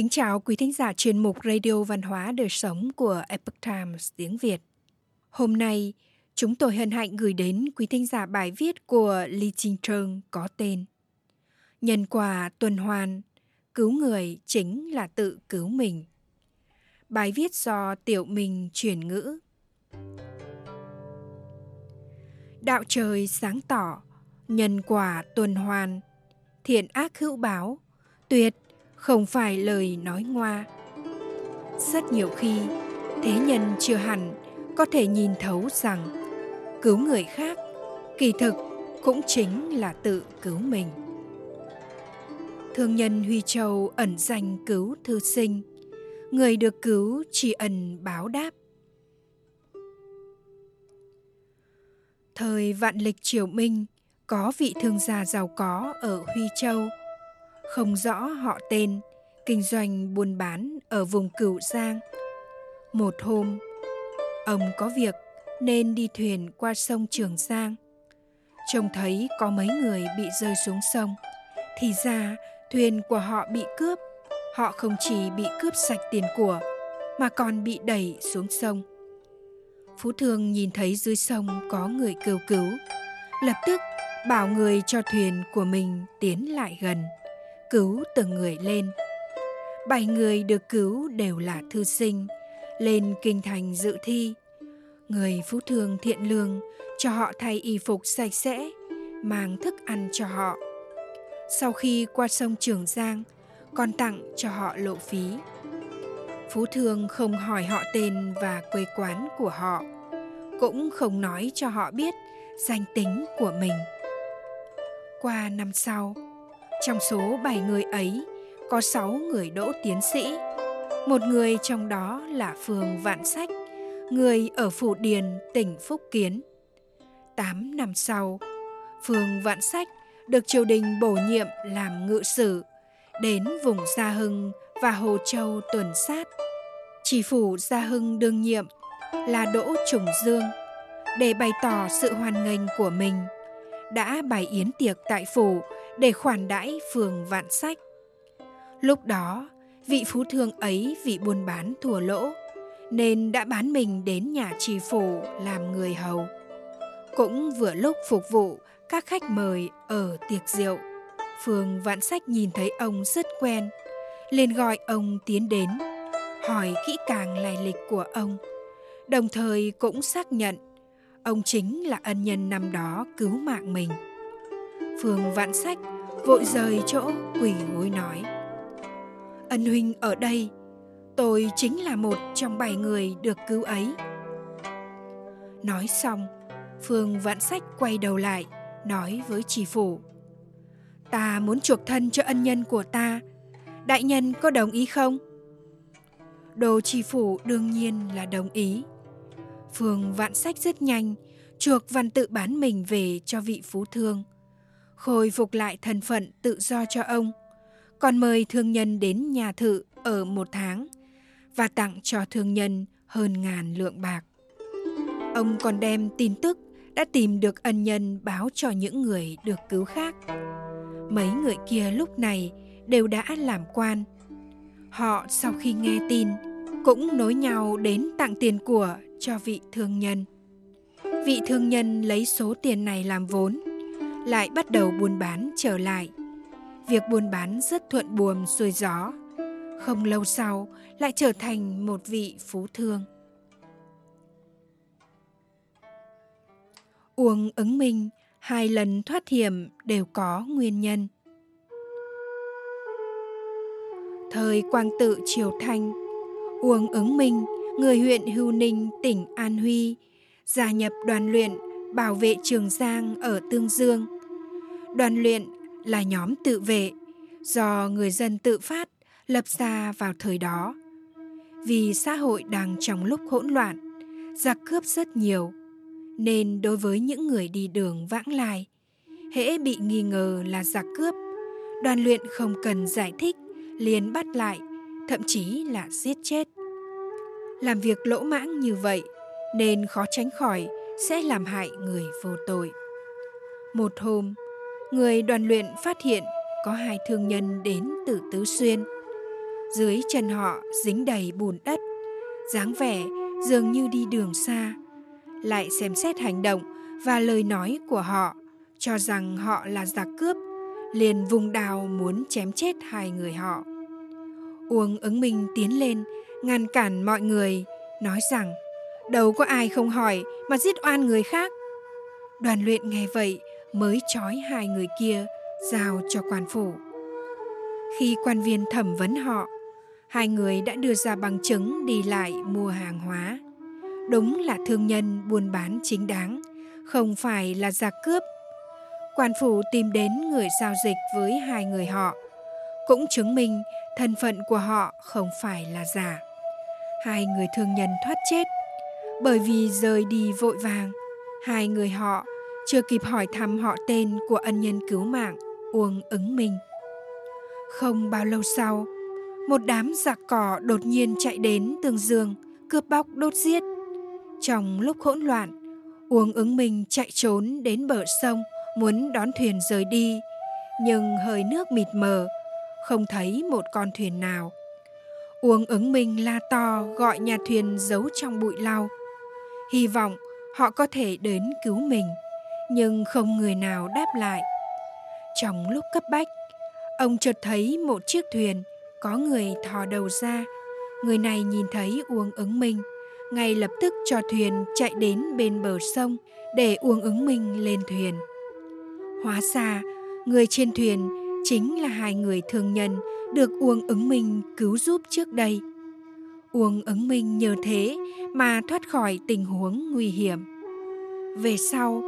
kính chào quý thính giả chuyên mục Radio Văn hóa Đời Sống của Epoch Times tiếng Việt. Hôm nay, chúng tôi hân hạnh gửi đến quý thính giả bài viết của Lee Trinh Trương có tên Nhân quả tuần hoàn, cứu người chính là tự cứu mình. Bài viết do Tiểu Minh chuyển ngữ. Đạo trời sáng tỏ, nhân quả tuần hoàn, thiện ác hữu báo, tuyệt không phải lời nói ngoa. Rất nhiều khi, thế nhân chưa hẳn có thể nhìn thấu rằng cứu người khác kỳ thực cũng chính là tự cứu mình. Thương nhân huy châu ẩn danh cứu thư sinh, người được cứu tri ân báo đáp. Thời vạn lịch triều minh, có vị thương gia giàu có ở huy châu không rõ họ tên, kinh doanh buôn bán ở vùng Cửu Giang. Một hôm, ông có việc nên đi thuyền qua sông Trường Giang. Trông thấy có mấy người bị rơi xuống sông, thì ra thuyền của họ bị cướp. Họ không chỉ bị cướp sạch tiền của, mà còn bị đẩy xuống sông. Phú Thương nhìn thấy dưới sông có người kêu cứu, lập tức bảo người cho thuyền của mình tiến lại gần cứu từng người lên. Bảy người được cứu đều là thư sinh, lên kinh thành dự thi. Người phú thương thiện lương cho họ thay y phục sạch sẽ, mang thức ăn cho họ. Sau khi qua sông Trường Giang, còn tặng cho họ lộ phí. Phú thương không hỏi họ tên và quê quán của họ, cũng không nói cho họ biết danh tính của mình. Qua năm sau, trong số 7 người ấy, có 6 người đỗ tiến sĩ. Một người trong đó là Phương Vạn Sách, người ở Phủ Điền, tỉnh Phúc Kiến. 8 năm sau, Phương Vạn Sách được triều đình bổ nhiệm làm ngự sử, đến vùng Gia Hưng và Hồ Châu tuần sát. Chỉ phủ Gia Hưng đương nhiệm là Đỗ Trùng Dương để bày tỏ sự hoan nghênh của mình đã bày yến tiệc tại phủ để khoản đãi phường vạn sách. Lúc đó, vị phú thương ấy vì buôn bán thua lỗ, nên đã bán mình đến nhà trì phủ làm người hầu. Cũng vừa lúc phục vụ các khách mời ở tiệc rượu, phường vạn sách nhìn thấy ông rất quen, liền gọi ông tiến đến, hỏi kỹ càng lai lịch của ông, đồng thời cũng xác nhận ông chính là ân nhân năm đó cứu mạng mình. Phương vạn sách, vội rời chỗ quỳ gối nói. Ân huynh ở đây, tôi chính là một trong bảy người được cứu ấy. Nói xong, phương vạn sách quay đầu lại, nói với chỉ phủ. Ta muốn chuộc thân cho ân nhân của ta. Đại nhân có đồng ý không? Đồ chỉ phủ đương nhiên là đồng ý. Phương vạn sách rất nhanh, chuộc văn tự bán mình về cho vị phú thương khôi phục lại thân phận tự do cho ông, còn mời thương nhân đến nhà thự ở một tháng và tặng cho thương nhân hơn ngàn lượng bạc. Ông còn đem tin tức đã tìm được ân nhân báo cho những người được cứu khác. Mấy người kia lúc này đều đã làm quan. Họ sau khi nghe tin cũng nối nhau đến tặng tiền của cho vị thương nhân. Vị thương nhân lấy số tiền này làm vốn lại bắt đầu buôn bán trở lại. Việc buôn bán rất thuận buồm xuôi gió. Không lâu sau lại trở thành một vị phú thương. Uông ứng minh hai lần thoát hiểm đều có nguyên nhân. Thời Quang Tự Triều Thanh, Uông ứng minh, người huyện Hưu Ninh, tỉnh An Huy, gia nhập đoàn luyện bảo vệ Trường Giang ở Tương Dương. Đoàn luyện là nhóm tự vệ do người dân tự phát lập ra vào thời đó. Vì xã hội đang trong lúc hỗn loạn, giặc cướp rất nhiều, nên đối với những người đi đường vãng lai, hễ bị nghi ngờ là giặc cướp, đoàn luyện không cần giải thích, liền bắt lại, thậm chí là giết chết. Làm việc lỗ mãng như vậy nên khó tránh khỏi sẽ làm hại người vô tội. Một hôm, người đoàn luyện phát hiện có hai thương nhân đến từ Tứ Xuyên. dưới chân họ dính đầy bùn đất, dáng vẻ dường như đi đường xa. Lại xem xét hành động và lời nói của họ, cho rằng họ là giặc cướp, liền vùng đào muốn chém chết hai người họ. Uông ứng minh tiến lên, ngăn cản mọi người, nói rằng đâu có ai không hỏi mà giết oan người khác. Đoàn luyện nghe vậy mới trói hai người kia giao cho quan phủ. Khi quan viên thẩm vấn họ, hai người đã đưa ra bằng chứng đi lại mua hàng hóa. Đúng là thương nhân buôn bán chính đáng, không phải là giặc cướp. Quan phủ tìm đến người giao dịch với hai người họ, cũng chứng minh thân phận của họ không phải là giả. Hai người thương nhân thoát chết bởi vì rời đi vội vàng. Hai người họ chưa kịp hỏi thăm họ tên của ân nhân cứu mạng Uông ứng minh. Không bao lâu sau, một đám giặc cỏ đột nhiên chạy đến tường dương cướp bóc đốt giết. Trong lúc hỗn loạn, Uông ứng minh chạy trốn đến bờ sông, muốn đón thuyền rời đi, nhưng hơi nước mịt mờ, không thấy một con thuyền nào. Uông ứng minh la to gọi nhà thuyền giấu trong bụi lau, hy vọng họ có thể đến cứu mình, nhưng không người nào đáp lại. Trong lúc cấp bách, ông chợt thấy một chiếc thuyền có người thò đầu ra. Người này nhìn thấy Uông ứng minh, ngay lập tức cho thuyền chạy đến bên bờ sông để Uông ứng minh lên thuyền. Hóa ra, người trên thuyền chính là hai người thương nhân được Uông ứng minh cứu giúp trước đây. Uông ứng minh nhờ thế mà thoát khỏi tình huống nguy hiểm. Về sau,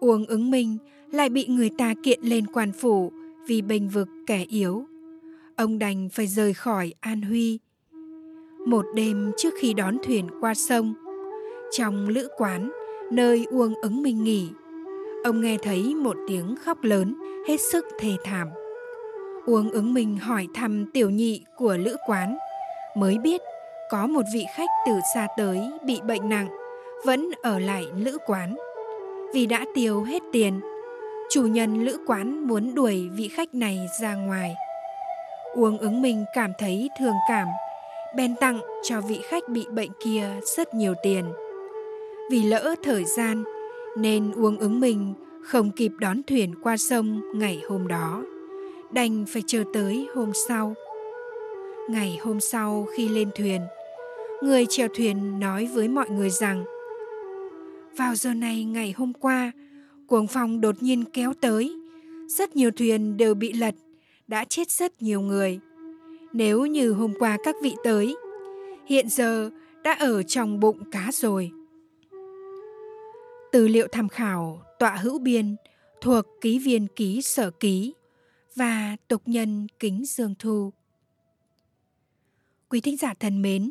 Uông ứng minh lại bị người ta kiện lên quan phủ vì bênh vực kẻ yếu. Ông đành phải rời khỏi An Huy. Một đêm trước khi đón thuyền qua sông, trong lữ quán nơi Uông ứng minh nghỉ, ông nghe thấy một tiếng khóc lớn hết sức thê thảm. Uông ứng minh hỏi thăm tiểu nhị của lữ quán, mới biết có một vị khách từ xa tới bị bệnh nặng, vẫn ở lại lữ quán. Vì đã tiêu hết tiền, chủ nhân lữ quán muốn đuổi vị khách này ra ngoài. Uông ứng minh cảm thấy thương cảm, bèn tặng cho vị khách bị bệnh kia rất nhiều tiền. Vì lỡ thời gian, nên Uông ứng minh không kịp đón thuyền qua sông ngày hôm đó, đành phải chờ tới hôm sau. Ngày hôm sau khi lên thuyền, người chèo thuyền nói với mọi người rằng, vào giờ này ngày hôm qua, cuồng phong đột nhiên kéo tới. Rất nhiều thuyền đều bị lật, đã chết rất nhiều người. Nếu như hôm qua các vị tới, hiện giờ đã ở trong bụng cá rồi. Tư liệu tham khảo tọa hữu biên thuộc ký viên ký sở ký và tục nhân kính dương thu. Quý thính giả thân mến